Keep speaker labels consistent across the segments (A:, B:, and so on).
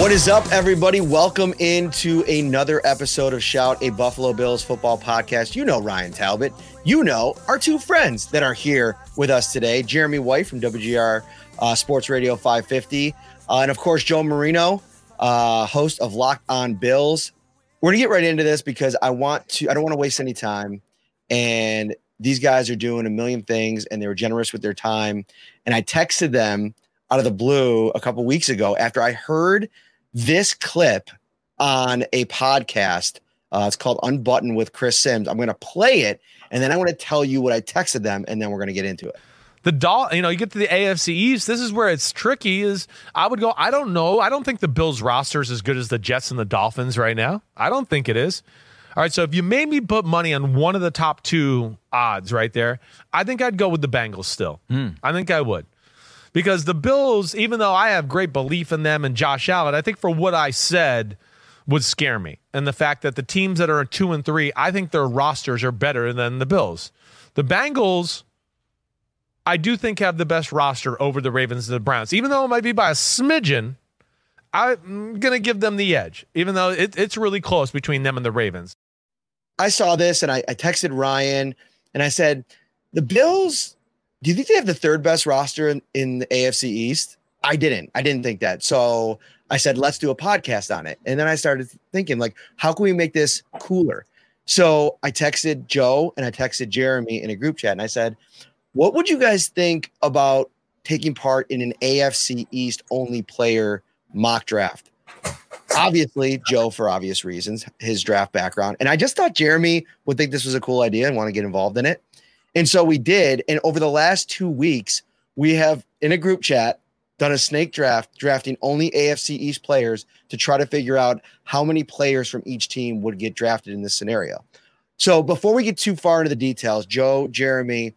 A: What is up, everybody? Welcome into another episode of Shout, a Buffalo Bills football podcast. You know Ryan Talbot. You know our two friends that are here with us today Jeremy White from WGR uh, Sports Radio 550, uh, and of course, Joe Marino, uh, host of Locked On Bills. We're going to get right into this because I want to, I don't want to waste any time. And these guys are doing a million things and they were generous with their time. And I texted them out of the blue a couple weeks ago after I heard this clip on a podcast. Uh, it's called Unbutton with Chris Simms. I'm going to play it and then I'm going to tell you what I texted them and then we're going to get into it.
B: The doll, you know, you get to the AFC East. This is where it's tricky. Is I would go. I don't know. I don't think the Bills roster is as good as the Jets and the Dolphins right now. I don't think it is. All right. So if you made me put money on one of the top two odds right there, I think I'd go with the Bengals still. I think I would because the Bills, even though I have great belief in them and Josh Allen, I think for what I said would scare me. And the fact that the teams that are two and three, I think their rosters are better than the Bills. The Bengals, I do think have the best roster over the Ravens and the Browns, even though it might be by a smidgen. I'm gonna give them the edge, even though it, it's really close between them and the Ravens.
A: I saw this and I, I texted Ryan and I said, the Bills, do you think they have the third best roster in, in the AFC East? I didn't. I didn't think that. So I said, let's do a podcast on it. And then I started thinking, like, how can we make this cooler? So I texted Joe and I texted Jeremy in a group chat and I said, what would you guys think about taking part in an AFC East only player mock draft? Obviously, Joe, for obvious reasons, his draft background. And I just thought Jeremy would think this was a cool idea and want to get involved in it. And so we did. And over the last two weeks, we have in a group chat done a snake draft, drafting only AFC East players to try to figure out how many players from each team would get drafted in this scenario. So before we get too far into the details, Joe, Jeremy,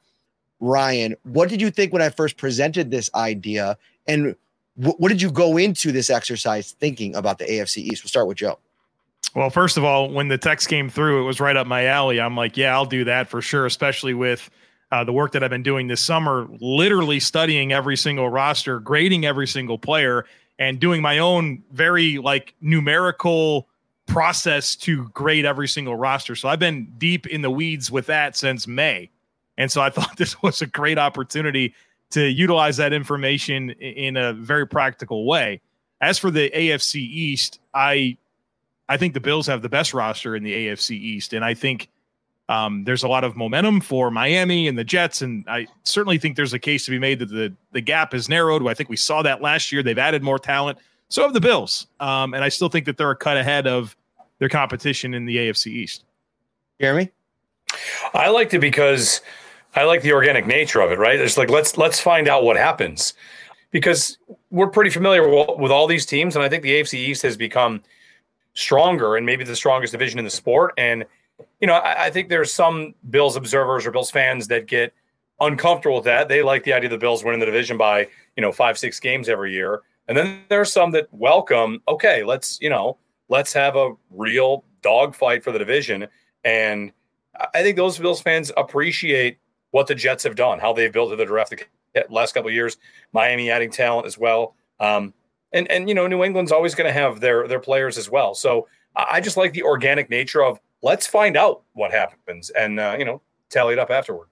A: Ryan, what did you think when I first presented this idea? And wh- what did you go into this exercise thinking about the AFC East? We'll start with Joe.
C: Well, first of all, when the text came through, it was right up my alley. I'm like, yeah, I'll do that for sure, especially with uh, the work that I've been doing this summer, literally studying every single roster, grading every single player, and doing my own very like numerical process to grade every single roster. So I've been deep in the weeds with that since May. And so I thought this was a great opportunity to utilize that information in a very practical way. As for the AFC East, I I think the Bills have the best roster in the AFC East, and I think um, there's a lot of momentum for Miami and the Jets, and I certainly think there's a case to be made that the the gap is narrowed. I think we saw that last year. They've added more talent, so have the Bills, um, and I still think that they're a cut ahead of their competition in the AFC East.
A: Jeremy?
D: I liked it because I like the organic nature of it, right? It's like let's let's find out what happens because we're pretty familiar with, with all these teams, and I think the AFC East has become stronger and maybe the strongest division in the sport. And you know, I, I think there's some Bills observers or Bills fans that get uncomfortable with that. They like the idea of the Bills winning the division by you know five six games every year, and then there's some that welcome. Okay, let's you know let's have a real dogfight for the division and. I think those Bills fans appreciate what the Jets have done, how they've built to the draft the last couple years. Miami adding talent as well, um, and and you know New England's always going to have their their players as well. So I just like the organic nature of let's find out what happens and uh, you know tally it up afterward.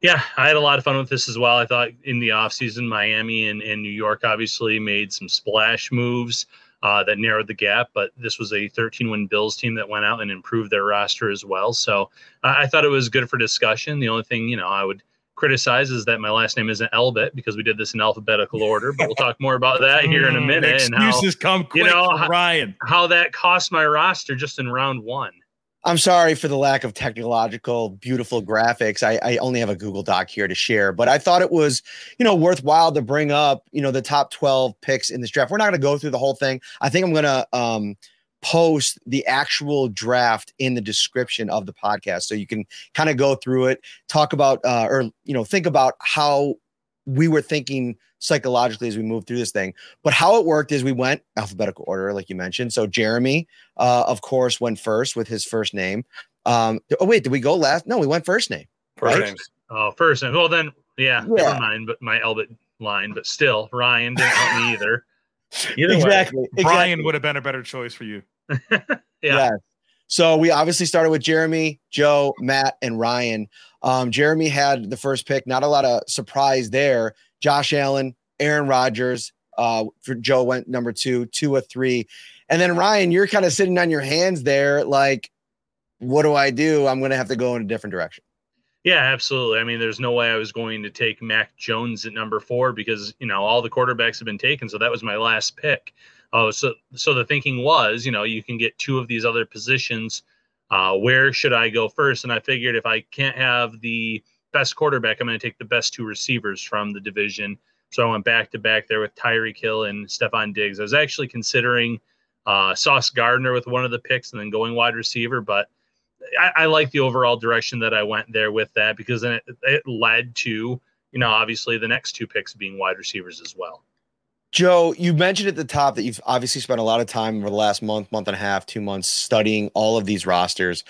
E: Yeah, I had a lot of fun with this as well. I thought in the offseason, Miami and, and New York obviously made some splash moves uh, that narrowed the gap, but this was a 13 win Bills team that went out and improved their roster as well. So I thought it was good for discussion. The only thing, you know, I would criticize is that my last name isn't Elbit because we did this in alphabetical order, but we'll talk more about that here in a
C: Mm,
E: minute. and how,
C: Excuses come quick,
E: know,
C: for
E: how-
C: Ryan.
E: how that cost my roster just in round one.
A: I'm sorry for the lack of technological, beautiful graphics. I, I, only have a Google Doc here to share, but I thought it was, you know, worthwhile to bring up, you know, the top 12 picks in this draft. We're not going to go through the whole thing. I think I'm going to um, post the actual draft in the description of the podcast, so you can kind of go through it, talk about, uh, or you know, think about how we were thinking psychologically as we moved through this thing. But how it worked is we went alphabetical order, like you mentioned. So Jeremy, uh, of course, went first with his first name. Um, oh wait, did we go last? No, we went first name.
E: First right? names. Oh, first name. Well then, yeah, yeah. never mind. But my Elbit line, but still, Ryan didn't help me either.
A: Either exactly.
C: Way, Brian exactly. would have been a better choice for you.
E: yeah. yeah.
A: So we obviously started with Jeremy, Joe, Matt, and Ryan. Um, Jeremy had the first pick. Not a lot of surprise there. Josh Allen, Aaron Rodgers. Uh, for Joe went number two, two or three, and then Ryan, you're kind of sitting on your hands there, like, what do I do? I'm going to have to go in a different direction.
E: Yeah, absolutely. I mean, there's no way I was going to take Mac Jones at number four because you know all the quarterbacks have been taken, so that was my last pick. Oh, so so the thinking was, you know, you can get two of these other positions. Uh, where should I go first? And I figured if I can't have the best quarterback, I'm going to take the best two receivers from the division. So I went back to back there with Tyreek Hill and Stefon Diggs. I was actually considering uh, Sauce Gardner with one of the picks and then going wide receiver, but I, I like the overall direction that I went there with that because then it, it led to, you know, obviously the next two picks being wide receivers as well.
A: Joe, you mentioned at the top that you've obviously spent a lot of time over the last month, month and a half, two months studying all of these rosters.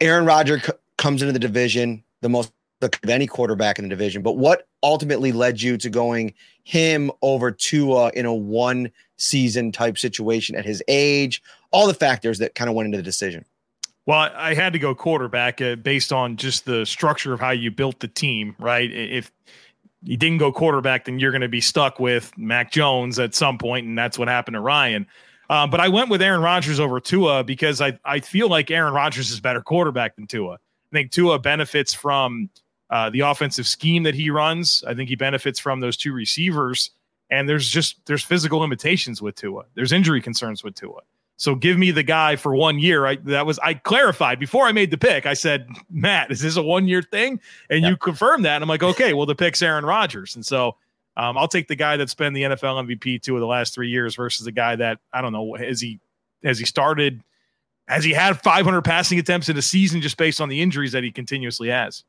A: Aaron Rodgers c- comes into the division, the most of any quarterback in the division. But what ultimately led you to going him over Tua in a one season type situation at his age? All the factors that kind of went into the decision.
C: Well, I had to go quarterback uh, based on just the structure of how you built the team, right? If you didn't go quarterback, then you're going to be stuck with Mac Jones at some point, and that's what happened to Ryan. Uh, but I went with Aaron Rodgers over Tua because I, I feel like Aaron Rodgers is better quarterback than Tua. I think Tua benefits from uh, the offensive scheme that he runs. I think he benefits from those two receivers. And there's just there's physical limitations with Tua. There's injury concerns with Tua. So give me the guy for one year. I that was I clarified before I made the pick. I said, Matt, is this a one year thing? And yep. you confirmed that. And I'm like, okay, well, the pick's Aaron Rodgers. And so um, I'll take the guy that's been the NFL MVP two of the last three years versus the guy that I don't know has he has he started has he had 500 passing attempts in a season just based on the injuries that he continuously has.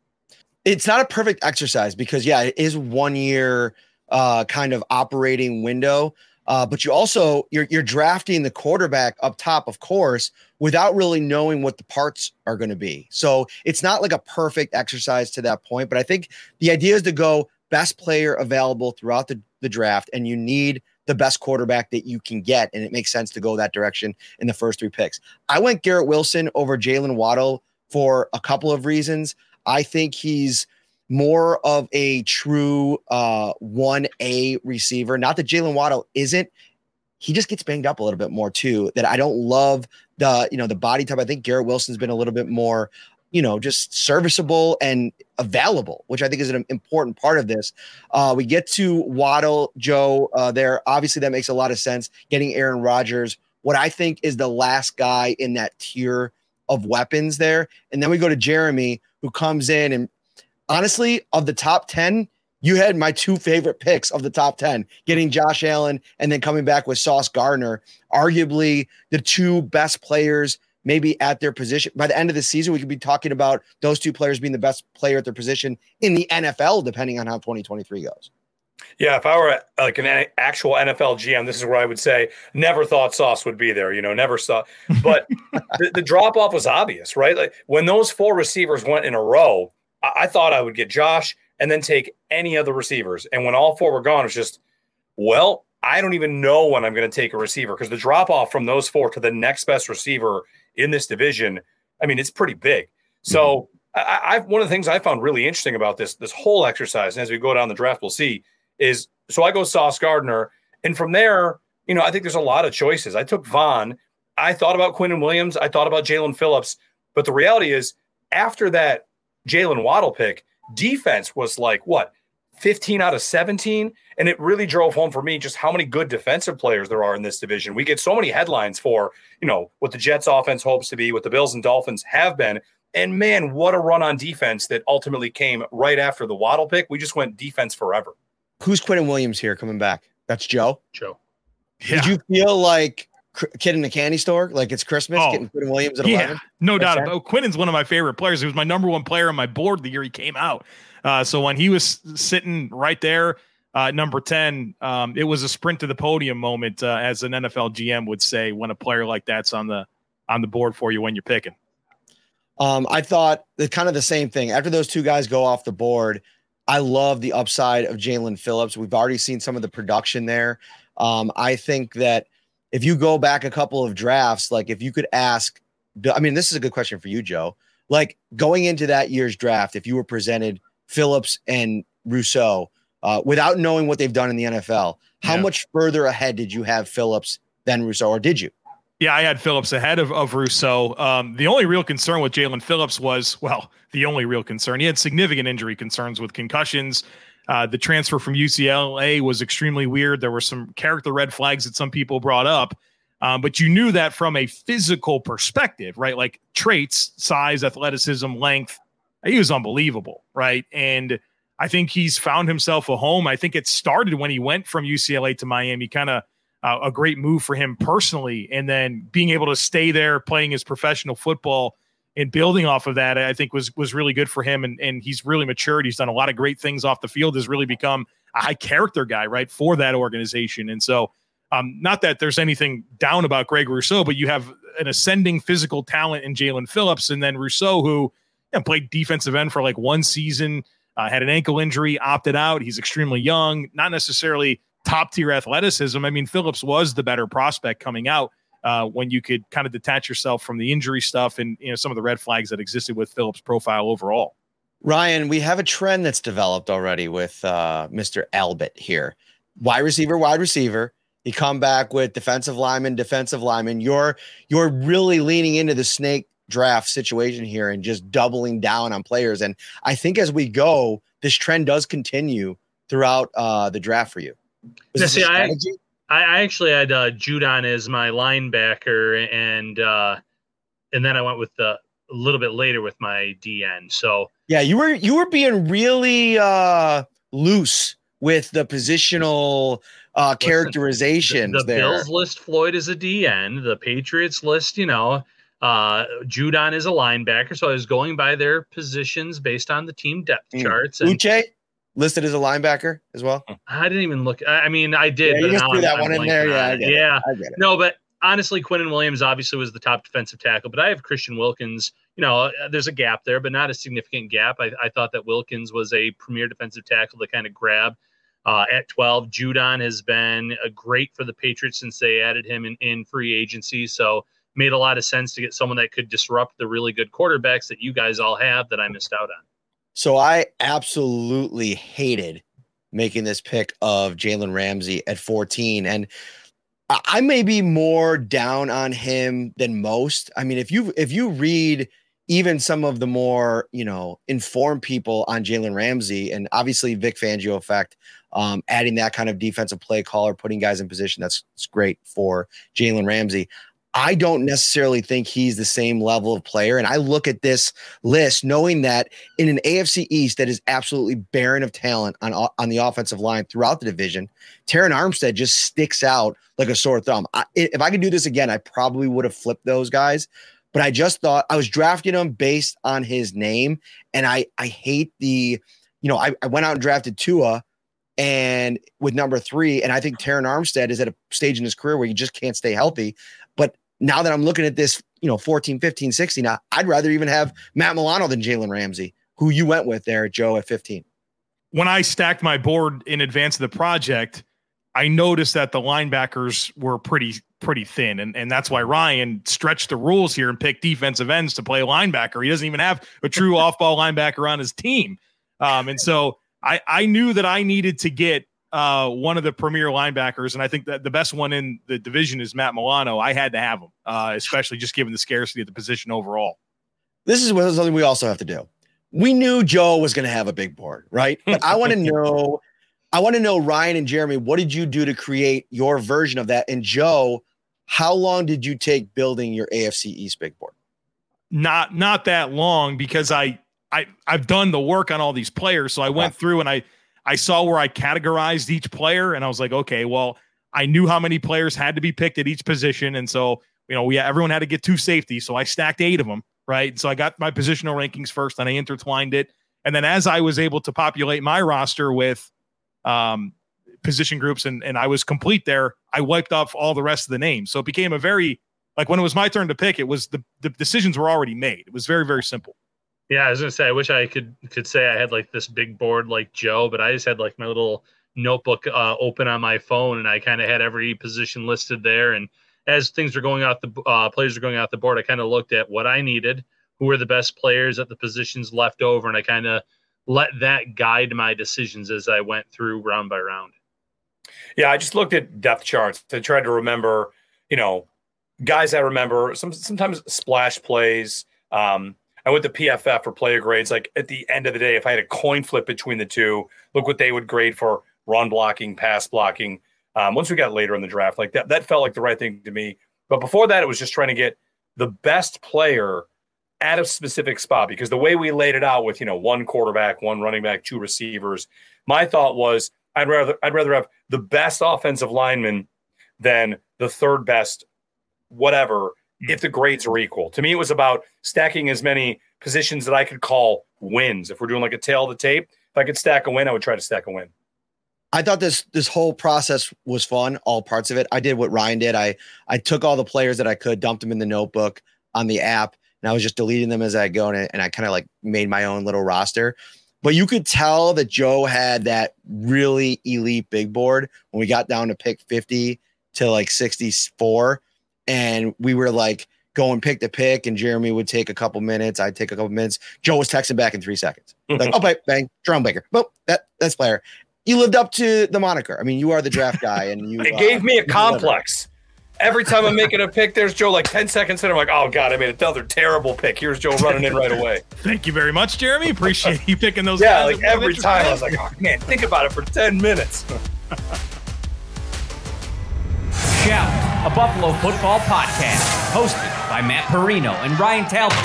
A: It's not a perfect exercise because yeah, it is one year uh, kind of operating window. Uh, but you also you're you're drafting the quarterback up top, of course, without really knowing what the parts are going to be. So it's not like a perfect exercise to that point. But I think the idea is to go best player available throughout the, the draft, and you need the best quarterback that you can get. And it makes sense to go that direction in the first three picks. I went Garrett Wilson over Jaylen Waddle for a couple of reasons. I think he's more of a true uh, 1A receiver. Not that Jaylen Waddle isn't. He just gets banged up a little bit more too. That I don't love the, you know, the body type. I think Garrett Wilson's been a little bit more, you know, just serviceable and available, which I think is an important part of this. Uh, we get to Waddle, Joe, uh, there. Obviously, that makes a lot of sense. Getting Aaron Rodgers, what I think is the last guy in that tier of weapons there. And then we go to Jeremy, who comes in and honestly, of the top 10, you had my two favorite picks of the top 10, getting Josh Allen and then coming back with Sauce Gardner, arguably the two best players maybe at their position. By the end of the season, we could be talking about those two players being the best player at their position in the NFL, depending on how 2023 goes.
D: Yeah, if I were like an actual NFL GM, this is where I would say never thought Sauce would be there. You know, never saw. But the, the drop off was obvious, right? Like when those four receivers went in a row, I, I thought I would get Josh and then take any other receivers. And when all four were gone, it's just, well, I don't even know when I'm going to take a receiver because the drop off from those four to the next best receiver in this division, I mean, it's pretty big. So mm-hmm. I, I've one of the things I found really interesting about this this whole exercise, and as we go down the draft, we'll see is so I go Sauce Gardner, and from there, you know, I think there's a lot of choices. I took Von. I thought about Quinnen Williams. I thought about Jaelan Phillips. But the reality is, after that Jaylen Waddle pick, defense was like what 15 out of 17. And it really drove home for me just how many good defensive players there are in this division. We get so many headlines for, you know, what the Jets offense hopes to be, what the Bills and Dolphins have been. And man, what a run on defense that ultimately came right after the Waddle pick. We just went defense forever.
A: Who's Quinnen Williams here coming back? That's Joe.
E: Joe.
B: Yeah.
A: Did you feel like cr- kid in the candy store, like it's Christmas,
C: Oh,
A: getting Williams at
C: yeah,
A: 11?
C: no doubt about it. Quinnen's one of my favorite players. He was my number one player on my board the year he came out. Uh, so when he was sitting right there, uh, number 10, um, it was a sprint to the podium moment, uh, as an NFL GM would say, when a player like that's on the on the board for you when you're picking.
A: Um, I thought that kind of the same thing. After those two guys go off the board, I love the upside of Jaelan Phillips. We've already seen some of the production there. Um, I think that if you go back a couple of drafts, like if you could ask, I mean, this is a good question for you, Joe. Like going into that year's draft, if you were presented Phillips and Rousseau uh, without knowing what they've done in the NFL, how
C: Yeah.
A: much further ahead did you have Phillips than Rousseau, or did you?
C: Yeah, I had Phillips ahead of, of Rousseau. Um, the only real concern with Jaelan Phillips was, well, the only real concern. He had significant injury concerns with concussions. Uh, the transfer from UCLA was extremely weird. There were some character red flags that some people brought up. Um, but you knew that from a physical perspective, right? Like traits, size, athleticism, length. He was unbelievable, right? And I think he's found himself a home. I think it started when he went from UCLA to Miami, kind of uh, a great move for him personally. And then being able to stay there, playing his professional football and building off of that, I think was was really good for him. And and he's really matured. He's done a lot of great things off the field. Has really become a high character guy, right, for that organization. And so, um, not that there's anything down about Greg Rousseau, but you have an ascending physical talent in Jaelan Phillips, and then Rousseau, who you know, played defensive end for like one season, uh, had an ankle injury, opted out. He's extremely young, not necessarily top tier athleticism. I mean, Phillips was the better prospect coming out uh, when you could kind of detach yourself from the injury stuff and you know some of the red flags that existed with Phillips' profile overall.
A: Ryan, we have a trend that's developed already with uh, Mr. Albert here. Wide receiver, wide receiver. You come back with defensive lineman, defensive lineman. You're you're really leaning into the snake draft situation here and just doubling down on players. And I think as we go, this trend does continue throughout uh, the draft for you. Was
E: Yeah,
A: this a
E: see, I-
A: strategy?
E: I, I actually had uh, Judon as my linebacker, and uh, and then I went with the a little bit later with my DN. So
A: Yeah, you were you were being really uh loose with the positional uh
E: the,
A: characterizations
E: the
A: there.
E: Bills list Floyd as a DN, the Patriots list, you know, uh, Judon is a linebacker. So I was going by their positions based on the team depth
A: Mm.
E: charts, and
A: Uche listed as a linebacker as well.
E: I didn't even look. I, I mean, I did.
A: Yeah, you just threw that
E: I'm
A: one in there.
E: on
A: Yeah, I
E: it.
A: get it.
E: yeah.
A: I get it.
E: No, but honestly, Quinnen Williams obviously was the top defensive tackle, but I have Christian Wilkins. You know, uh, there's a gap there, but not a significant gap. I, I thought that Wilkins was a premier defensive tackle to kind of grab uh, at 12. Judon has been a great for the Patriots since they added him in, in free agency. So made a lot of sense to get someone that could disrupt the really good quarterbacks that you guys all have that I missed out on.
A: So I absolutely hated making this pick of Jalen Ramsey at 14. And I- may be more down on him than most. I mean, if you if you read even some of the more you know informed people on Jalen Ramsey, and obviously Vic Fangio effect, um, adding that kind of defensive play caller, putting guys in position, that's, that's great for Jalen Ramsey. I don't necessarily think he's the same level of player. And I look at this list knowing that in an AFC East that is absolutely barren of talent on, on the offensive line throughout the division, Terron Armstead just sticks out like a sore thumb. I, if I could do this again, I probably would have flipped those guys. But I just thought I was drafting him based on his name. And I, I hate the, you know, I, I went out and drafted Tua and with number three. And I think Terron Armstead is at a stage in his career where he just can't stay healthy. But now that I'm looking at this, you know, 14, 15, 16, now I'd rather even have Matt Milano than Jalen Ramsey, who you went with there, Joe, at 15.
C: When I stacked my board in advance of the project, I noticed that the linebackers were pretty pretty thin, and and that's why Ryan stretched the rules here and picked defensive ends to play linebacker. He doesn't even have a true off ball linebacker on his team, um, and so I I knew that I needed to get uh, one of the premier linebackers, and I think that the best one in the division is Matt Milano. I had to have him, uh, especially just given the scarcity of the position overall.
A: This is something we also have to do. we knew Joe was going to have a big board, right? But I want to know, I want to know, Ryan and Jeremy, what did you do to create your version of that? And Joe, how long did you take building your AFC East big board?
C: Not not that long because I I I've done the work on all these players. So I went through and I I saw where I categorized each player and I was like, okay, well, I knew how many players had to be picked at each position. And so, you know, we everyone had to get two safety. So I stacked eight of them, right? So I got my positional rankings first and I intertwined it. And then as I was able to populate my roster with um position groups and, and I was complete there, I wiped off all the rest of the names. So it became a very like when it was my turn to pick, it was the, the decisions were already made. It was very, very simple.
E: Yeah, I was gonna say I wish I could could say I had like this big board like Joe, but I just had like my little notebook uh, open on my phone, and I kind of had every position listed there. And as things were going out, the uh, players are going out the board, I kind of looked at what I needed, who were the best players at the positions left over, and I kind of let that guide my decisions as I went through round by round.
D: Yeah, I just looked at depth charts to try to remember, you know, guys I remember. Some sometimes splash plays. Um, I went to PFF for player grades. Like at the end of the day, if I had a coin flip between the two, look what they would grade for run blocking, pass blocking. Um, once we got later in the draft, like that, that felt like the right thing to me. But before that, it was just trying to get the best player at a specific spot because the way we laid it out with you know one quarterback, one running back, two receivers, my thought was I'd rather I'd rather have the best offensive lineman than the third best whatever if the grades are equal. To me, it was about stacking as many positions that I could call wins. If we're doing like a tail of the tape, if I could stack a win, I would try to stack a win.
A: I thought this this whole process was fun, all parts of it. I did what Ryan did. I I took all the players that I could, dumped them in the notebook on the app, and I was just deleting them as I go, and, and I kind of like made my own little roster. But you could tell that Joe had that really elite big board when we got down to pick 50 to like 64 and we were like going pick to pick, and Jeremy would take a couple minutes. I'd take a couple minutes. Joe was texting back in three seconds. Like, oh, bang, bang, Jerome Baker. Well, that that's player. You lived up to the moniker. I mean, you are the draft guy, and you.
D: it gave uh, me a complex. Every time I'm making a pick, there's Joe. Like ten seconds in, I'm like, oh god, I made another terrible pick. Here's Joe running in right away.
C: Thank you very much, Jeremy. Appreciate you picking those.
D: Yeah, like every time I was like, oh man, think about it for ten minutes.
F: Shout, a Buffalo football podcast, hosted by Matt Parrino and Ryan Talbot.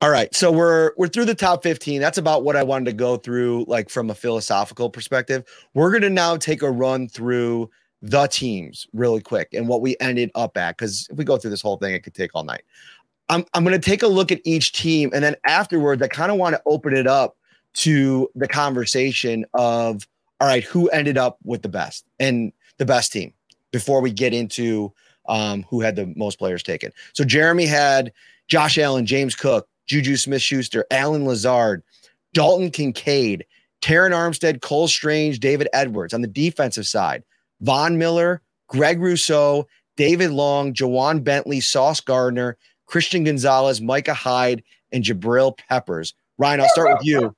A: All right, so we're we're through the top 15. That's about what I wanted to go through like from a philosophical perspective. We're going to now take a run through the teams really quick and what we ended up at cuz if we go through this whole thing it could take all night. I'm I'm going to take a look at each team and then afterwards I kind of want to open it up to the conversation of all right, who ended up with the best and the best team before we get into um, who had the most players taken. So Jeremy had Josh Allen, James Cook, Juju Smith Schuster, Allen Lazard, Dalton Kincaid, Terron Armstead, Cole Strange, David Edwards on the defensive side, Von Miller, Greg Rousseau, David Long, Ja'Whaun Bentley, Sauce Gardner, Christian Gonzalez, Micah Hyde, and Jabril Peppers. Ryan, I'll start with you.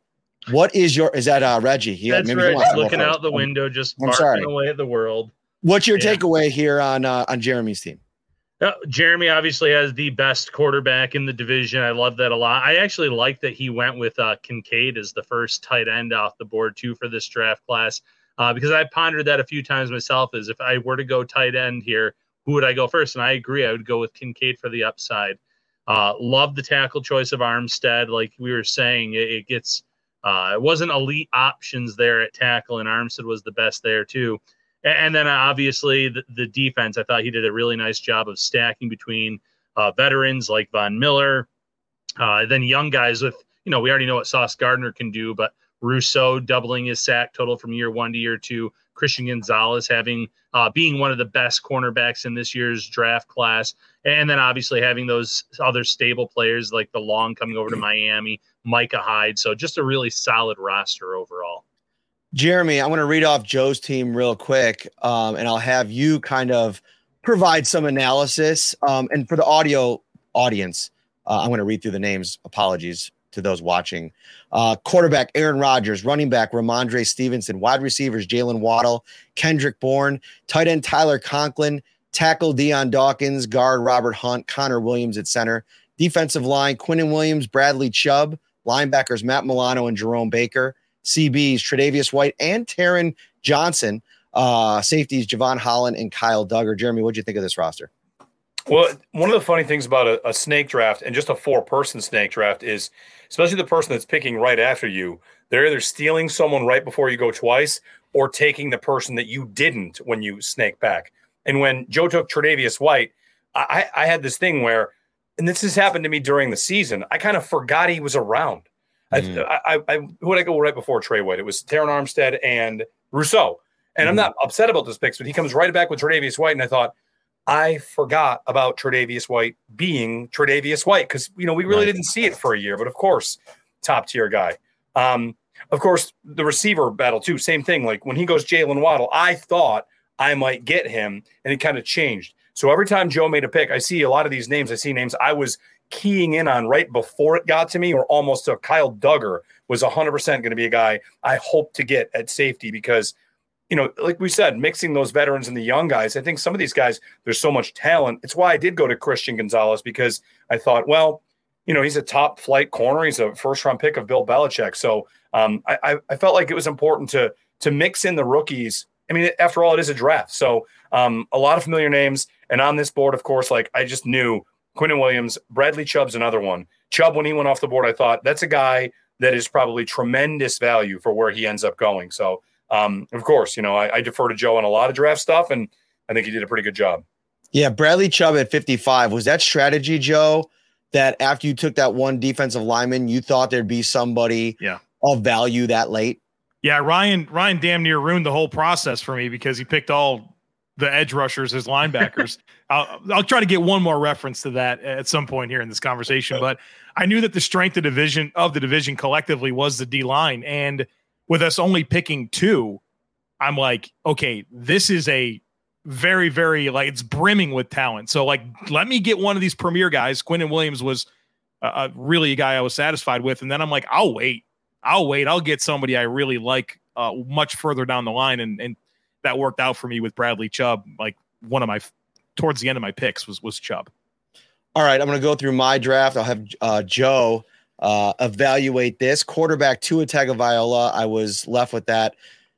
A: What is your is that uh Reggie?
E: He, That's Reggie looking out the window, just I'm barking away at the world.
A: What's your yeah. takeaway here on uh, on Jeremy's team?
E: Uh, Jeremy obviously has the best quarterback in the division. I love that a lot. I actually like that he went with uh, Kincaid as the first tight end off the board too for this draft class, uh, because I pondered that a few times myself. Is if I were to go tight end here, who would I go first? And I agree, I would go with Kincaid for the upside. Uh, love the tackle choice of Armstead. Like we were saying, it, it gets uh, it wasn't elite options there at tackle, and Armstead was the best there too. And, and then uh, obviously the, the, defense, I thought he did a really nice job of stacking between uh, veterans like Von Miller, uh, then young guys with you know we already know what Sauce Gardner can do, but Rousseau doubling his sack total from year one to year two. Christian Gonzalez having uh, being one of the best cornerbacks in this year's draft class, and then obviously having those other stable players like the Long coming over to Miami, Micah Hyde. So just a really solid roster overall.
A: Jeremy, I want to read off Joe's team real quick, um, and I'll have you kind of provide some analysis. Um, and for the audio audience, uh, I'm going to read through the names. Apologies to those watching. Uh, quarterback Aaron Rodgers, running back Rhamondre Stevenson, wide receivers Jaylen Waddle, Kendrick Bourne, tight end Tyler Conklin, tackle Dion Dawkins, guard Robert Hunt, Connor Williams at center, Defensive line, Quinnen Williams, Bradley Chubb. Linebackers, Matt Milano and Jerome Baker. CBs, Tre'Davious White and Taron Johnson. Uh, safeties, Jevon Holland and Kyle Dugger. Jeremy, what'd you think of this roster?
D: Well, one of the funny things about a, a snake draft and just a four person snake draft is, especially the person that's picking right after you, they're either stealing someone right before you go twice or taking the person that you didn't when you snake back. And when Joe took Tre'Davious White, I, I had this thing where, and this has happened to me during the season, I kind of forgot he was around. Mm. I, I, I, who would I go right before Trey White? It was Terron Armstead and Rousseau. And mm. I'm not upset about this picks, but he comes right back with Tre'Davious White, and I thought, I forgot about Tre'Davious White being Tre'Davious White because you know we really right. didn't see it for a year, but of course, top tier guy. Um, of course, the receiver battle too, same thing. Like when he goes Jaylen Waddle, I thought I might get him, and it kind of changed. So every time Joe made a pick, I see a lot of these names. I see names I was keying in on right before it got to me, or almost to Kyle Dugger was 100% going to be a guy I hope to get at safety because you know, like we said, mixing those veterans and the young guys, I think some of these guys, there's so much talent. It's why I did go to Christian Gonzalez because I thought, well, you know, he's a top flight corner. He's a first round pick of Bill Belichick. So um, I, I felt like it was important to to mix in the rookies. I mean, after all, it is a draft. So um, a lot of familiar names. And on this board, of course, like I just knew Quinnen Williams, Bradley Chubb's another one. Chubb, when he went off the board, I thought that's a guy that is probably tremendous value for where he ends up going. So um, of course, you know, I, I defer to Joe on a lot of draft stuff, and I think he did a pretty good job.
A: Yeah, Bradley Chubb at 55. Was that strategy, Joe, that after you took that one defensive lineman, you thought there'd be somebody
C: yeah.
A: of value that late?
C: Yeah, Ryan Ryan damn near ruined the whole process for me because he picked all the edge rushers as linebackers. I'll, I'll try to get one more reference to that at some point here in this conversation, but I knew that the strength of division of the division collectively was the D line and – with us only picking two, I'm like, okay, this is a very, very like it's brimming with talent. So like, let me get one of these premier guys. Quinnen Williams was uh, really a guy I was satisfied with, and then I'm like, I'll wait, I'll wait, I'll get somebody I really like uh, much further down the line, and and that worked out for me with Bradley Chubb. Like one of my towards the end of my picks was was Chubb.
A: All right, I'm going to go through my draft. I'll have uh, Joe uh, evaluate this. Quarterback Tua Tagovailoa, I was left with that.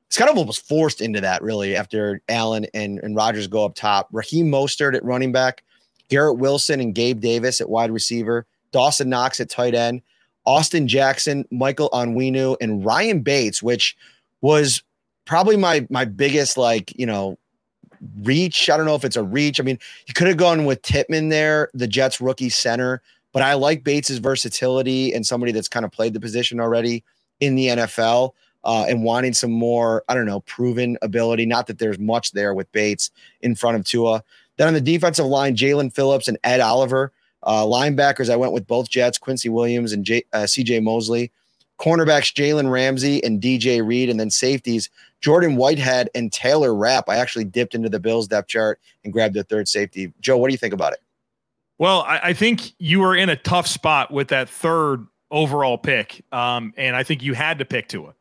A: It's kind of almost forced into that, really, after Allen and, and Rodgers go up top. Raheem Mostert at running back, Garrett Wilson and Gabe Davis at wide receiver, Dawson Knox at tight end, Austin Jackson, Michael Onwenu, and Ryan Bates, which was probably my my biggest like you know reach. I don't know if it's a reach. I mean, you could have gone with Tippmann there, the Jets rookie center. But I like Bates's versatility and somebody that's kind of played the position already in the NFL uh, and wanting some more, I don't know, proven ability. Not that there's much there with Bates in front of Tua. Then on the defensive line, Jaelan Phillips and Ed Oliver. Uh, linebackers, I went with both Jets, Quincy Williams and J- uh, CJ Mosley. Cornerbacks, Jalen Ramsey and DJ Reed. And then safeties, Jordan Whitehead and Taylor Rapp. I actually dipped into the Bills depth chart and grabbed the third safety. Joe, what do you think about it?
C: Well, I, I, think you were in a tough spot with that third overall pick, um, and I think you had to pick Tua,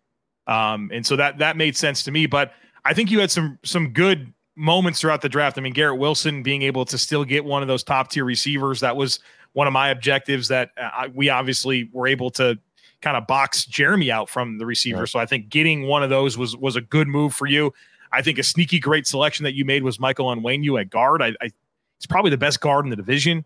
C: um, and so that that made sense to me. But I think you had some some good moments throughout the draft. I mean, Garrett Wilson being able to still get one of those top tier receivers that was one of my objectives. That uh, we obviously were able to kind of box Jeremy out from the receiver. So I think getting one of those was was a good move for you. I think a sneaky great selection that you made was Michael Onwenu at guard. I, I He's probably the best guard in the division.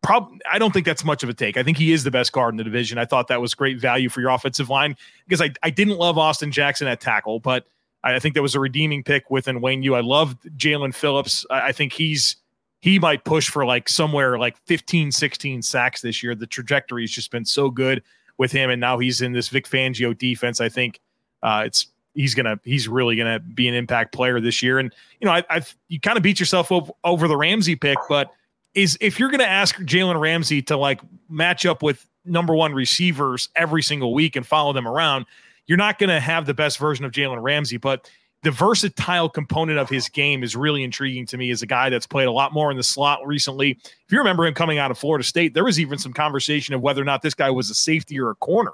C: Prob- I don't think that's much of a take. I think he is the best guard in the division. I thought that was great value for your offensive line because I, I didn't love Austin Jackson at tackle, but I think that was a redeeming pick within Onwenu. I loved Jaelan Phillips. I, I think he's he might push for like somewhere like 15, 16 sacks this year. The trajectory has just been so good with him, and now he's in this Vic Fangio defense. I think uh, it's he's gonna he's really gonna be an impact player this year. And you know, I, I've you kind of beat yourself over, over the Ramsey pick, but is if you're gonna ask Jalen Ramsey to like match up with number one receivers every single week and follow them around, you're not gonna have the best version of Jalen Ramsey, but the versatile component of his game is really intriguing to me as a guy that's played a lot more in the slot recently. If you remember him coming out of Florida State, there was even some conversation of whether or not this guy was a safety or a corner.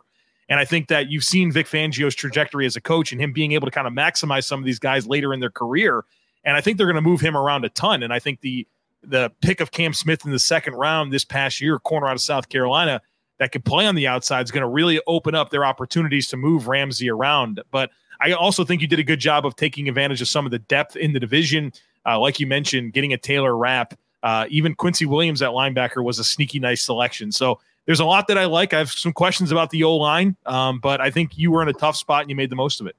C: And I think that you've seen Vic Fangio's trajectory as a coach and him being able to kind of maximize some of these guys later in their career. And I think they're going to move him around a ton. And I think the the pick of Cam Smith in the second round this past year, corner out of South Carolina, that could play on the outside is going to really open up their opportunities to move Ramsey around. But I also think you did a good job of taking advantage of some of the depth in the division. Uh, like you mentioned, getting a Taylor Rapp, uh, even Quincy Williams at linebacker was a sneaky nice selection. So there's a lot that I like. I have some questions about the O line, um, but I think you were in a tough spot and you made the most of it.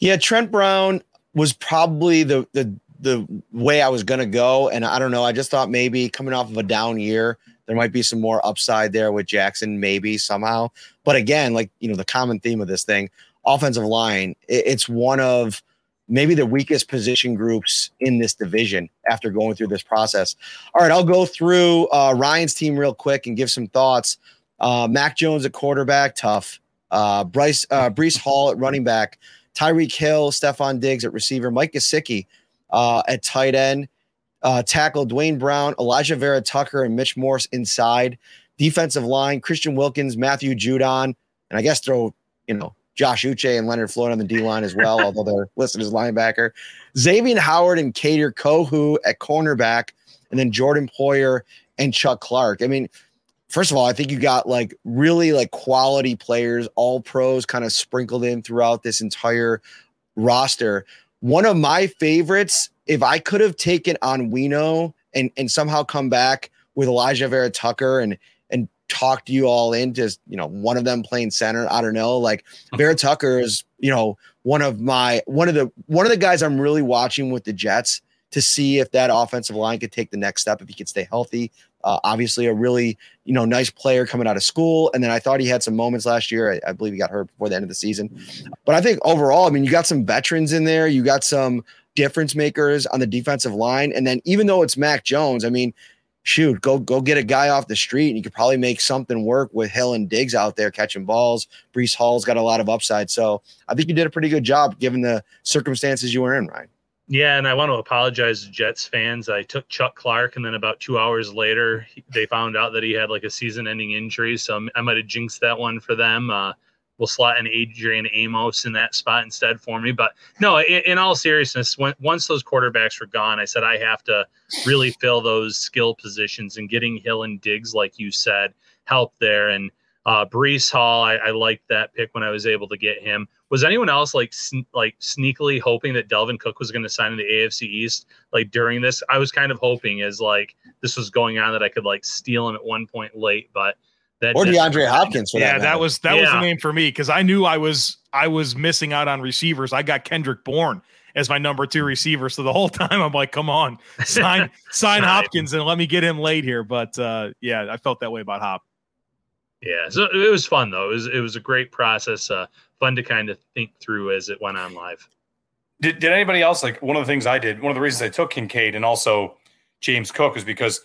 A: Yeah, Trent Brown was probably the the the way I was going to go. And I don't know. I just thought maybe coming off of a down year, there might be some more upside there with Jackson, maybe somehow. But again, like, you know, the common theme of this thing, offensive line, it's one of maybe the weakest position groups in this division after going through this process. All right, I'll go through uh, Ryan's team real quick and give some thoughts. Uh, Mac Jones at quarterback, tough. Uh, Bryce uh, Breece Hall at running back, Tyreek Hill, Stefon Diggs at receiver, Mike Gesicki uh, at tight end. Uh, tackle Duane Brown, Alijah Vera Tucker, and Mitch Morse inside. Defensive line, Christian Wilkins, Matthew Judon, and I guess throw, you know, Josh Uche and Leonard Floyd on the D line as well, although they're listed as linebacker. Xavien Howard and Kader Kohou at cornerback, and then Jordan Poyer and Chuck Clark. I mean, first of all, I think you got like really like quality players, all pros kind of sprinkled in throughout this entire roster. One of my favorites, if I could have taken Onwenu and and somehow come back with Alijah Vera Tucker and and talked you all into you know one of them playing center. I don't know. Like Vera Tucker is you know one of my one of the one of the guys I'm really watching with the Jets to see if that offensive line could take the next step if he could stay healthy. Uh, obviously, a really you know nice player coming out of school, and then I thought he had some moments last year. I, I, believe he got hurt before the end of the season, but I think overall, I mean, you got some veterans in there, you got some difference makers on the defensive line, and then even though it's Mac Jones, I mean, shoot, go go get a guy off the street, and you could probably make something work with Hill and Diggs out there catching balls. Breece Hall's got a lot of upside, so I think you did a pretty good job given the circumstances you were in, Ryan.
E: Yeah, and I want to apologize to Jets fans. I took Chuck Clark, and then about two hours later, they found out that he had like a season-ending injury. So I might have jinxed that one for them. Uh, we'll slot an Adrian Amos in that spot instead for me. But no, in, in all seriousness, when, once those quarterbacks were gone, I said I have to really fill those skill positions, and getting Hill and Diggs, like you said, help there. And uh, Breece Hall, I, I liked that pick when I was able to get him. Was anyone else like sn- like sneakily hoping that Dalvin Cook was going to sign in the AFC East like during this? I was kind of hoping as like this was going on that I could like steal him at one point late, but
A: that or DeAndre Hopkins.
C: yeah,
A: that,
C: that, was that yeah. was the name for me because I knew I was I was missing out on receivers. I got Kendrick Bourne as my number two receiver. So the whole time I'm like, come on, sign sign Hopkins and let me get him late here. But uh, yeah, I felt that way about Hop.
E: Yeah, so it was fun though. It was it was a great process, uh, fun to kind of think through as it went on live.
D: Did, did anybody else like one of the things I did? One of the reasons I took Kincaid and also James Cook is because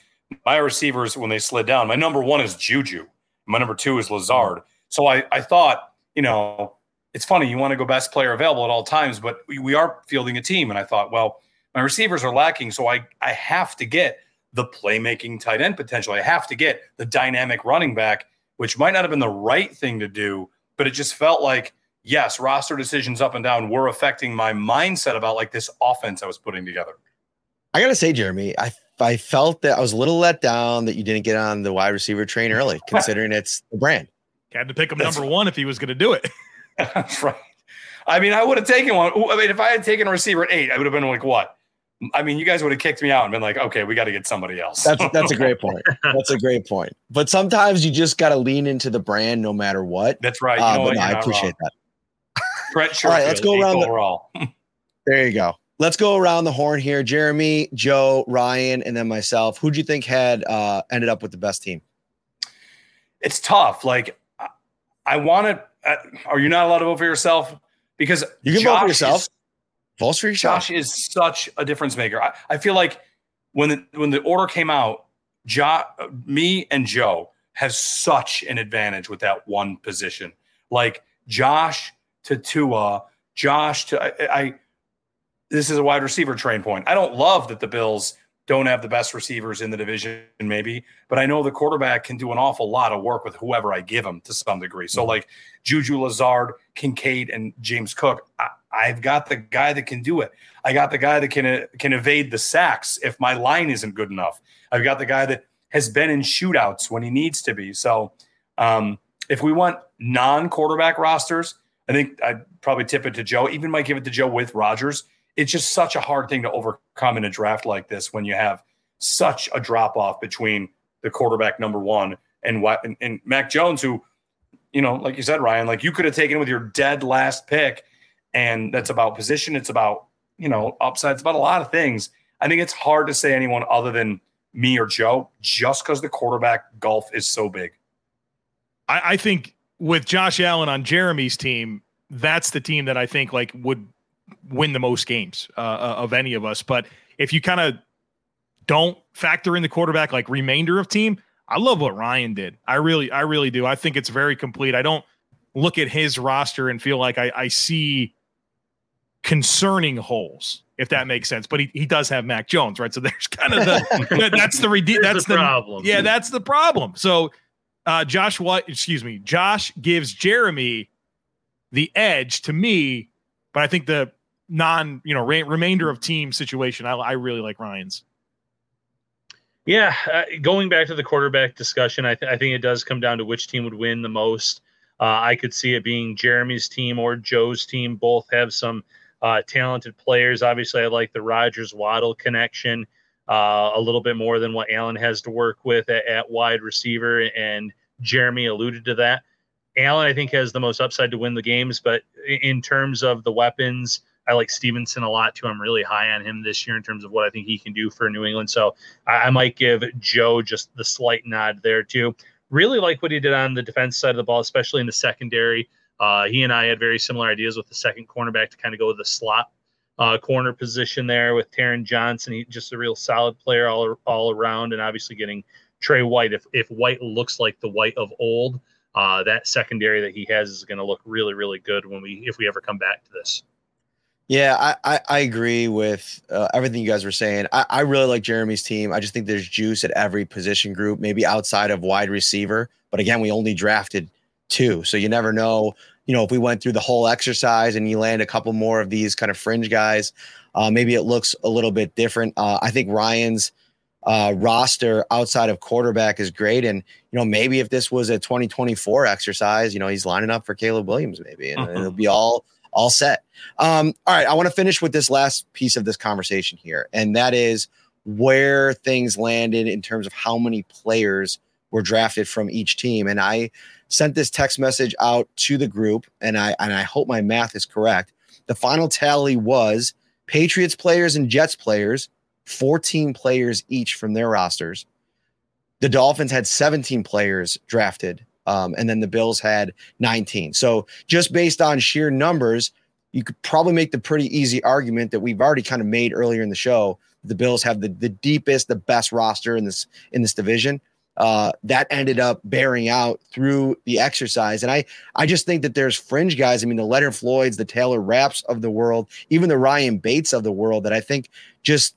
D: my receivers when they slid down, my number one is Juju, my number two is Lazard. So I I thought you know it's funny you want to go best player available at all times, but we, we are fielding a team, and I thought well my receivers are lacking, so I I have to get the playmaking tight end potential. I have to get the dynamic running back which might not have been the right thing to do, but it just felt like, yes, roster decisions up and down were affecting my mindset about like this offense I was putting together.
A: I gotta say, Jeremy, I I felt that I was a little let down that you didn't get on the wide receiver train early, considering it's the brand.
C: Had to pick him That's number one if he was going to do it.
D: That's right. I mean, I would have taken one. I mean, if I had taken a receiver at eight, I would have been like, what? I mean, you guys would have kicked me out and been like, okay, we got to get somebody else.
A: That's that's a great point. That's a great point. But sometimes you just got to lean into the brand no matter what.
D: That's right.
A: Uh, but no, I appreciate wrong.
D: that. Brett
A: All right, let's go around the, There you go. Let's go around the horn here. Jeremy, Joe, Ryan, and then myself. Who do you think had uh, ended up with the best team?
D: It's tough. Like, I want to. Uh, are you not allowed to vote for yourself? Because
A: you can
D: Josh
A: vote for yourself.
D: Is,
A: False for
D: Josh is such a difference maker. I, I feel like when the when the order came out, jo- me and Joe has such an advantage with that one position. Like Josh to Tua, Josh to I, I this is a wide receiver train point. I don't love that the Bills don't have the best receivers in the division, maybe, but I know the quarterback can do an awful lot of work with whoever I give him to some degree. So, mm-hmm. like Juju Lazard, Kincaid, and James Cook, I, I've got the guy that can do it. I got the guy that can uh, can evade the sacks if my line isn't good enough. I've got the guy that has been in shootouts when he needs to be. So um, if we want non-quarterback rosters, I think I'd probably tip it to Joe. Even might give it to Joe with Rodgers. It's just such a hard thing to overcome in a draft like this when you have such a drop off between the quarterback number one and what and, and Mac Jones, who, you know, like you said, Ryan, like you could have taken with your dead last pick, and that's about position. It's about you know upside. It's about a lot of things. I think it's hard to say anyone other than me or Joe, just because the quarterback golf is so big.
C: I, I think with Josh Allen on Jeremy's team, that's the team that I think like would win the most games uh, uh of any of us. But if you kind of don't factor in the quarterback like remainder of team, I love what Ryan did. I really, I really do. I think it's very complete. I don't look at his roster and feel like I, I see concerning holes, if that makes sense. But he, he does have Mac Jones, right? So there's kind of the that's the rede- that's
E: the
C: the
E: problem.
C: Yeah, that's the problem. So uh Josh what excuse me, Josh gives Jeremy the edge to me, but I think the non, you know, re- remainder of team situation, I, I really like Ryan's.
E: Yeah, uh, going back to the quarterback discussion, I, th- I think it does come down to which team would win the most. Uh, I could see it being Jeremy's team or Joe's team. Both have some uh, talented players. Obviously, I like the Rodgers Waddle connection uh, a little bit more than what Allen has to work with at, at wide receiver, and Jeremy alluded to that. Allen, I think, has the most upside to win the games, but in terms of the weapons, I like Stevenson a lot too. I'm really high on him this year in terms of what I think he can do for New England. So I, I might give Joe just the slight nod there too. Really like what he did on the defense side of the ball, especially in the secondary. Uh, he and I had very similar ideas with the second cornerback to kind of go with the slot uh, corner position there with Taron Johnson. He just a real solid player all all around, and obviously getting Tre White. If if White looks like the White of old, uh, that secondary that he has is going to look really really good when we if we ever come back to this.
A: Yeah, I, I, I agree with uh, everything you guys were saying. I, I really like Jeremy's team. I just think there's juice at every position group, maybe outside of wide receiver. But again, we only drafted two. So you never know. You know, if we went through the whole exercise and you land a couple more of these kind of fringe guys, uh, maybe it looks a little bit different. Uh, I think Ryan's uh, roster outside of quarterback is great. And, you know, maybe if this was a 2024 exercise, you know, he's lining up for Caleb Williams, maybe, and
E: Mhm.
A: it'll be all all set. Um, all right, I want to finish with this last piece of this conversation here, and that is where things landed in terms of how many players were drafted from each team. And I sent this text message out to the group, and I and I hope my math is correct. The final tally was Patriots players and Jets players, 14 players each from their rosters. The Dolphins had 17 players drafted um, and then the Bills had 19. So just based on sheer numbers, you could probably make the pretty easy argument that we've already kind of made earlier in the show. The Bills have the, the deepest, the best roster in this in this division. Uh, that ended up bearing out through the exercise, and I I just think that there's fringe guys. I mean, the Leonard Floyds, the Taylor Rapps of the world, even the Ryan Bates of the world. That I think just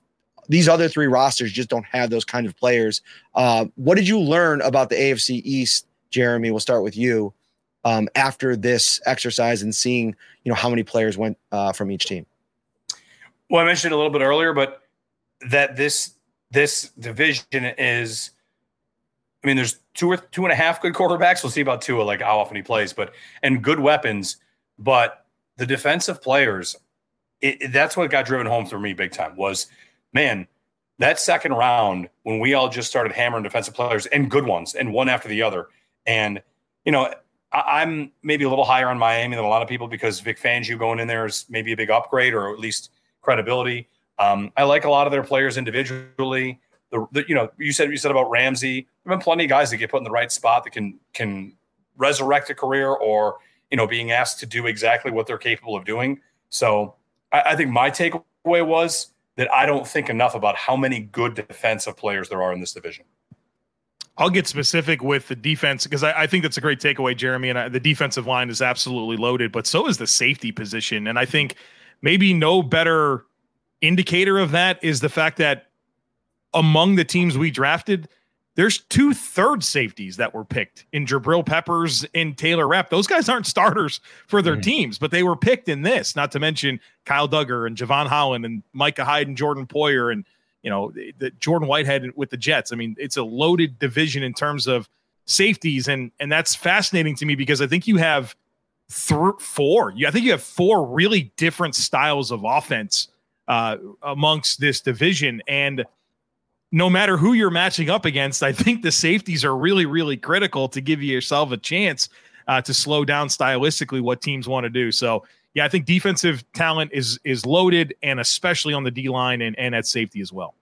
A: these other three rosters just don't have those kind of players. Uh, what did you learn about the AFC East Jeremy, we'll start with you. Um, after this exercise and seeing, you know, how many players went uh, from each team.
D: Well, I mentioned it a little bit earlier, but that this this division is, I mean, there's two or two and a half good quarterbacks. We'll see about two, like how often he plays, but and good weapons. But the defensive players, it, it- that's what got driven home for me big time. Was man, that second round when we all just started hammering defensive players and good ones and one after the other. And you know, I, I'm maybe a little higher on Miami than a lot of people because Vic Fangio going in there is maybe a big upgrade or at least credibility. Um, I like a lot of their players individually. The, the you know you said you said about Ramsey. There have been plenty of guys that get put in the right spot that can can resurrect a career or you know being asked to do exactly what they're capable of doing. So I, I think my takeaway was that I don't think enough about how many good defensive players there are in this division.
C: I'll get specific with the defense because I, I think that's a great takeaway, Jeremy. And I, the defensive line is absolutely loaded, but so is the safety position. And I think maybe no better indicator of that is the fact that among the teams we drafted, there's two third safeties that were picked in Jabril Peppers and Taylor Rapp. Those guys aren't starters for their mm-hmm. teams, but they were picked in this, not to mention Kyle Dugger and Jevon Holland and Micah Hyde and Jordan Poyer and, you know, the, the Jordan Whitehead with the Jets. I mean, it's a loaded division in terms of safeties. And, and that's fascinating to me because I think you have th- four, I think you have four really different styles of offense uh, amongst this division. And, no matter who you're matching up against, I think the safeties are really, really critical to give yourself a chance uh, to slow down stylistically what teams want to do. So, yeah, I think defensive talent is is loaded, and especially on the D line and, and at safety as well.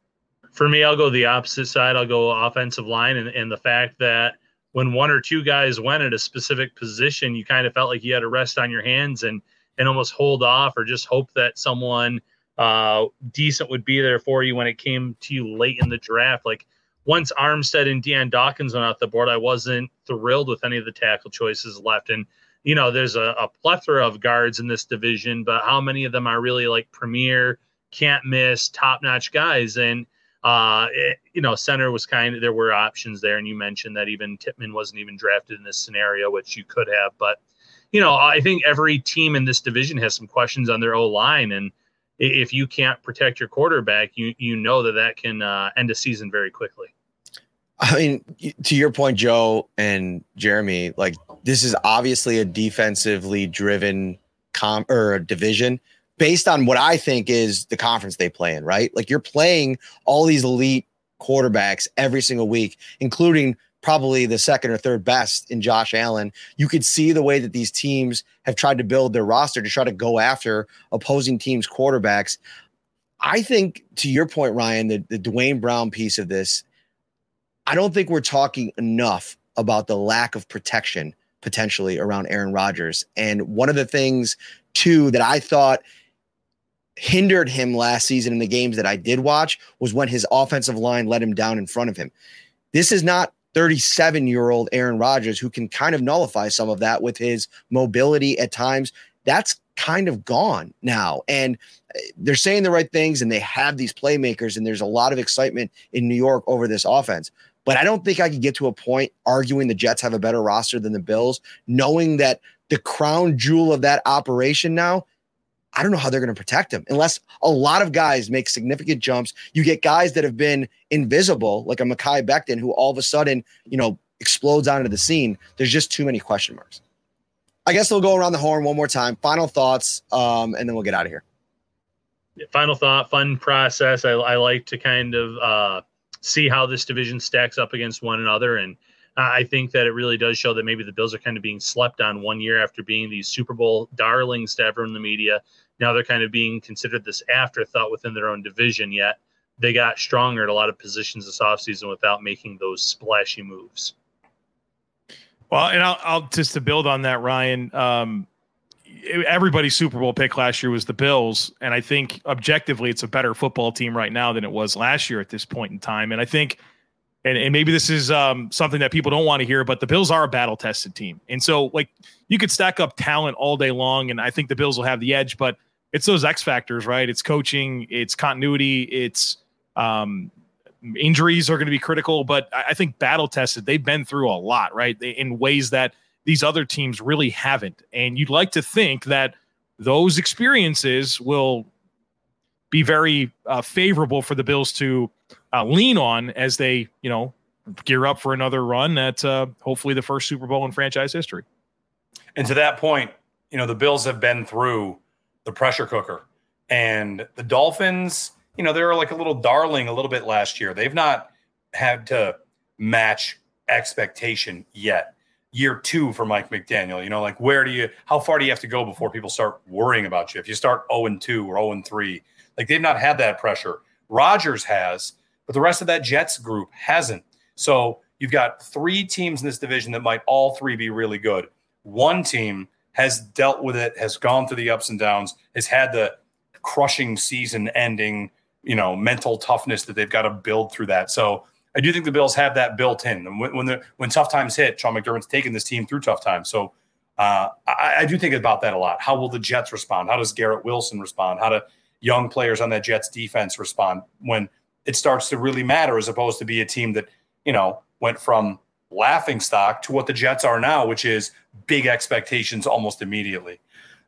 E: For me, I'll go the opposite side. I'll go offensive line, and, and the fact that when one or two guys went at a specific position, you kind of felt like you had to rest on your hands and and almost hold off or just hope that someone – uh, decent would be there for you when it came to you late in the draft. Like once Armstead and Dion Dawkins went off the board, I wasn't thrilled with any of the tackle choices left. And you know, there's a, a plethora of guards in this division, but how many of them are really like premier, can't miss, top notch guys? And uh, it, you know, center was kind of there were options there, and you mentioned that even Tippmann wasn't even drafted in this scenario, which you could have. But you know, I think every team in this division has some questions on their O line, and if you can't protect your quarterback, you you know that that can uh, end a season very quickly.
A: I mean, to your point, Joe and Jeremy, like this is obviously a defensively driven com or division based on what I think is the conference they play in, right? Like you're playing all these elite quarterbacks every single week, including probably the second or third best in Josh Allen. You could see the way that these teams have tried to build their roster to try to go after opposing teams' quarterbacks. I think, to your point, Ryan, the, the Duane Brown piece of this, I don't think we're talking enough about the lack of protection potentially around Aaron Rodgers. And one of the things, too, that I thought hindered him last season in the games that I did watch was when his offensive line let him down in front of him. This is not 37 year old Aaron Rodgers who can kind of nullify some of that with his mobility at times. That's kind of gone now. And uh, they're saying the right things and they have these playmakers, and there's a lot of excitement in New York over this offense. But I don't think I could get to a point arguing the Jets have a better roster than the Bills, knowing that the crown jewel of that operation now I don't know how they're going to protect him unless a lot of guys make significant jumps. You get guys that have been invisible, like a Mekhi Becton, who all of a sudden, you know, explodes onto the scene. There's just too many question marks. I guess we'll go around the horn one more time. Final thoughts, um, and then we'll get out of here.
E: Final thought, fun process. I, I like to kind of uh, see how this division stacks up against one another. And I think that it really does show that maybe the Bills are kind of being slept on one year after being these Super Bowl darlings to everyone in the media. Now they're kind of being considered this afterthought within their own division, yet they got stronger at a lot of positions this offseason without making those splashy moves.
C: Well, and I'll, I'll just to build on that, Ryan. Um, everybody's Super Bowl pick last year was the Bills, and I think objectively it's a better football team right now than it was last year at this point in time. And I think, and, and maybe this is um, something that people don't want to hear, but the Bills are a battle tested team, and so like you could stack up talent all day long, and I think the Bills will have the edge, but it's those X factors, right? It's coaching, it's continuity, it's um, injuries are going to be critical, but I think battle tested. They've been through a lot, right? In ways that these other teams really haven't. And you'd like to think that those experiences will be very uh, favorable for the Bills to uh, lean on as they, you know, gear up for another run at uh, hopefully the first Super Bowl in franchise history.
D: And to that point, you know, the Bills have been through the pressure cooker. And the Dolphins, you know, they were like a little darling a little bit last year. They've not had to match expectation yet. Year two for Mike McDaniel, you know, like where do you, how far do you have to go before people start worrying about you? If you start 0 and 2 or 0 and 3, like they've not had that pressure. Rodgers has, but the rest of that Jets group hasn't. So you've got three teams in this division that might all three be really good. One team has dealt with it, has gone through the ups and downs, has had the crushing season ending, you know, mental toughness that they've got to build through that. So I do think the Bills have that built in. And when when, the, when tough times hit, Sean McDermott's taken this team through tough times. So uh, I, I, do think about that a lot. How will the Jets respond? How does Garrett Wilson respond? How do young players on that Jets defense respond when it starts to really matter, as opposed to be a team that you know went from laughing stock to what the Jets are now, which is big expectations almost immediately.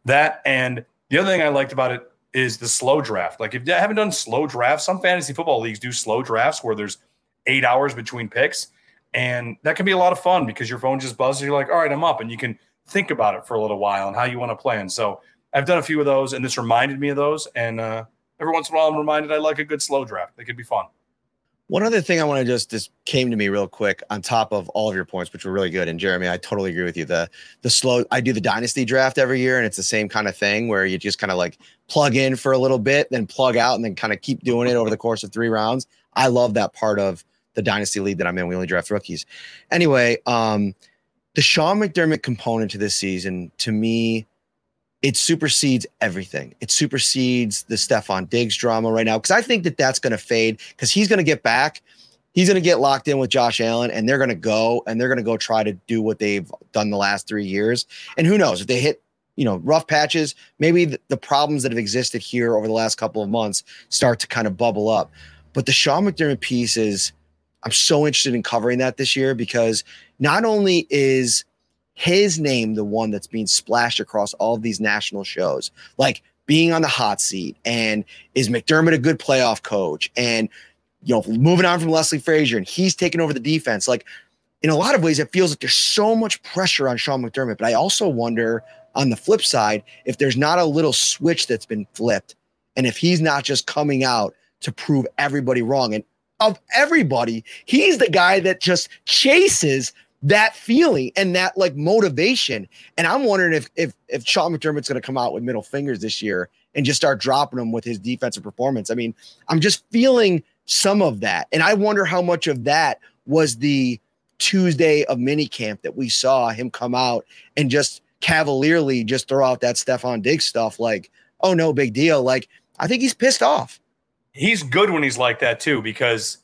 D: That and the other thing I liked about it is the slow draft. Like if you haven't done slow drafts, some fantasy football leagues do slow drafts where there's eight hours between picks. And that can be a lot of fun because your phone just buzzes. You're like, all right, I'm up. And you can think about it for a little while and how you want to plan. So I've done a few of those, and this reminded me of those. And uh, every once in a while, I'm reminded I like a good slow draft. They could be fun.
A: One other thing I want to just just came to me real quick on top of all of your points, which were really good. And Jeremy, I totally agree with you. The the slow I do the dynasty draft every year, and it's the same kind of thing where you just kind of like plug in for a little bit, then plug out, and then kind of keep doing it over the course of three rounds. I love that part of the dynasty league that I'm in. We only draft rookies. Anyway, um, the Sean McDermott component to this season, to me, it supersedes everything. It supersedes the Stefon Diggs drama right now because I think that that's going to fade because he's going to get back. He's going to get locked in with Josh Allen and they're going to go and they're going to go try to do what they've done the last three years. And who knows if they hit, you know, rough patches, maybe the, the problems that have existed here over the last couple of months start to kind of bubble up. But the Sean McDermott piece is, I'm so interested in covering that this year because not only is his name the one that's being splashed across all of these national shows, like being on the hot seat. And is McDermott a good playoff coach? And you know, moving on from Leslie Frazier, and he's taking over the defense. Like in a lot of ways, it feels like there's so much pressure on Sean McDermott. But I also wonder on the flip side if there's not a little switch that's been flipped, and if he's not just coming out to prove everybody wrong. And of everybody, he's the guy that just chases that feeling and that like motivation. And I'm wondering if if if Sean McDermott's going to come out with middle fingers this year and just start dropping them with his defensive performance. I mean, I'm just feeling some of that, and I wonder how much of that was the Tuesday of minicamp that we saw him come out and just cavalierly just throw out that Stefon Diggs stuff like, oh no, big deal. Like I think he's pissed off.
D: He's good when he's like that too, because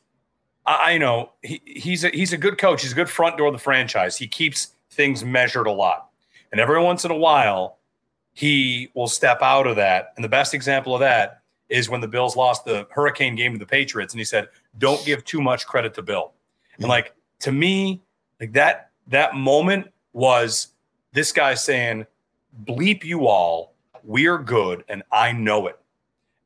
D: I, know he, he's a, he's a good coach. He's a good front door of the franchise. He keeps things measured a lot, and every once in a while, he will step out of that. And the best example of that is when the Bills lost the Hurricane game to the Patriots, and he said, "Don't give too much credit to Bill." And mm-hmm. like to me, like that that moment was this guy saying, "Bleep you all, we're good, and I know it."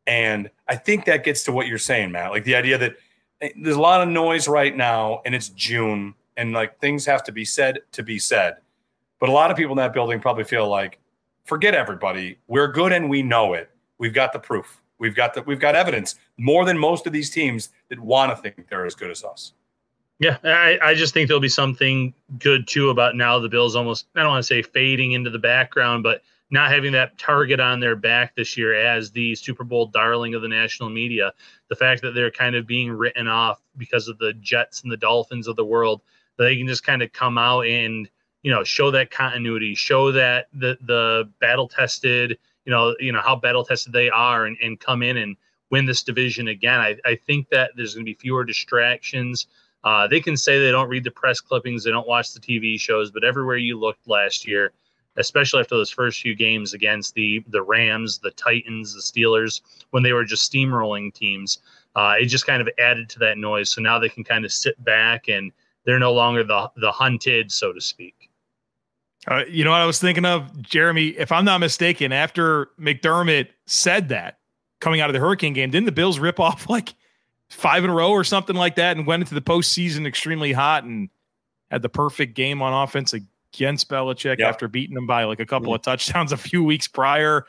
D: And I think that gets to what you're saying, Matt. Like the idea that Eh, there's a lot of noise right now and it's June and like things have to be said to be said. But a lot of people in that building probably feel like, forget everybody. We're good and we know it. We've got the proof. We've got the we've got evidence more than most of these teams that want to think they're as good as us.
E: Yeah, I, I just think there'll be something good too about now the Bills almost I don't want to say fading into the background, but not having that target on their back this year as the Super Bowl darling of the national media. The fact that they're kind of being written off because of the Jets and the Dolphins of the world, that they can just kind of come out and you know show that continuity, show that the the battle tested, you know, you know how battle tested they are, and, and come in and win this division again. I, I think that there's going to be fewer distractions. Uh, they can say they don't read the press clippings, they don't watch the TV shows, but everywhere you looked last year, especially after those first few games against the the Rams, the Titans, the Steelers, when they were just steamrolling teams. Uh, it just kind of added to that noise. So now they can kind of sit back and they're no longer the the hunted, so to speak.
C: Uh, you know what I was thinking of, Jeremy? If I'm not mistaken, after McDermott said that coming out of the Hurricane game, didn't the Bills rip off like five in a row or something like that and went into the postseason extremely hot and had the perfect game on offense against Belichick yep. after beating him by like a couple of touchdowns a few weeks prior.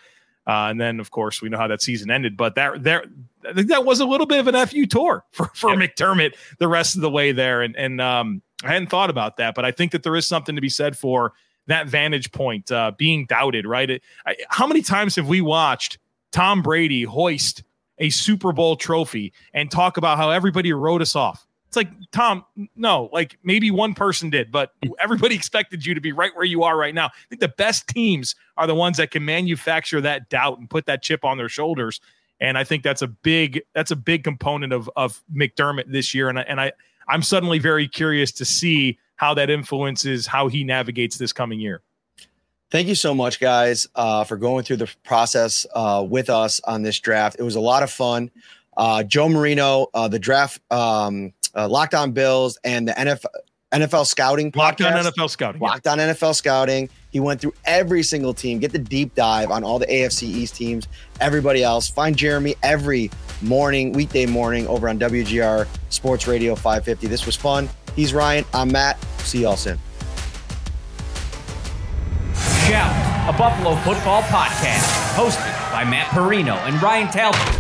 C: Uh, and then, of course, we know how that season ended. But that there, I think that was a little bit of an fu tour for for yep. McDermott the rest of the way there. And and um, I hadn't thought about that, but I think that there is something to be said for that vantage point uh, being doubted. Right? It, I, how many times have we watched Tom Brady hoist a Super Bowl trophy and talk about how everybody wrote us off? It's like, Tom, no, like maybe one person did, but everybody expected you to be right where you are right now. I think the best teams are the ones that can manufacture that doubt and put that chip on their shoulders. And I think that's a big that's a big component of of McDermott this year. And I, and I I'm suddenly very curious to see how that influences how he navigates this coming year.
A: Thank you so much, guys, uh, for going through the process uh, with us on this draft. It was a lot of fun. Uh, Joe Marino, uh, the draft um, uh, Locked On Bills and the NFL NFL Scouting
C: Locked on. NFL scouting. yeah.
A: Locked on NFL Scouting. He went through every single team, get the deep dive on all the AFC East teams, everybody else. Find Jeremy every morning, weekday morning over on WGR Sports Radio 550. This was fun. He's Ryan. I'm Matt. See y'all soon.
F: Shout, a Buffalo football podcast, hosted by Matt Parrino and Ryan Talbot.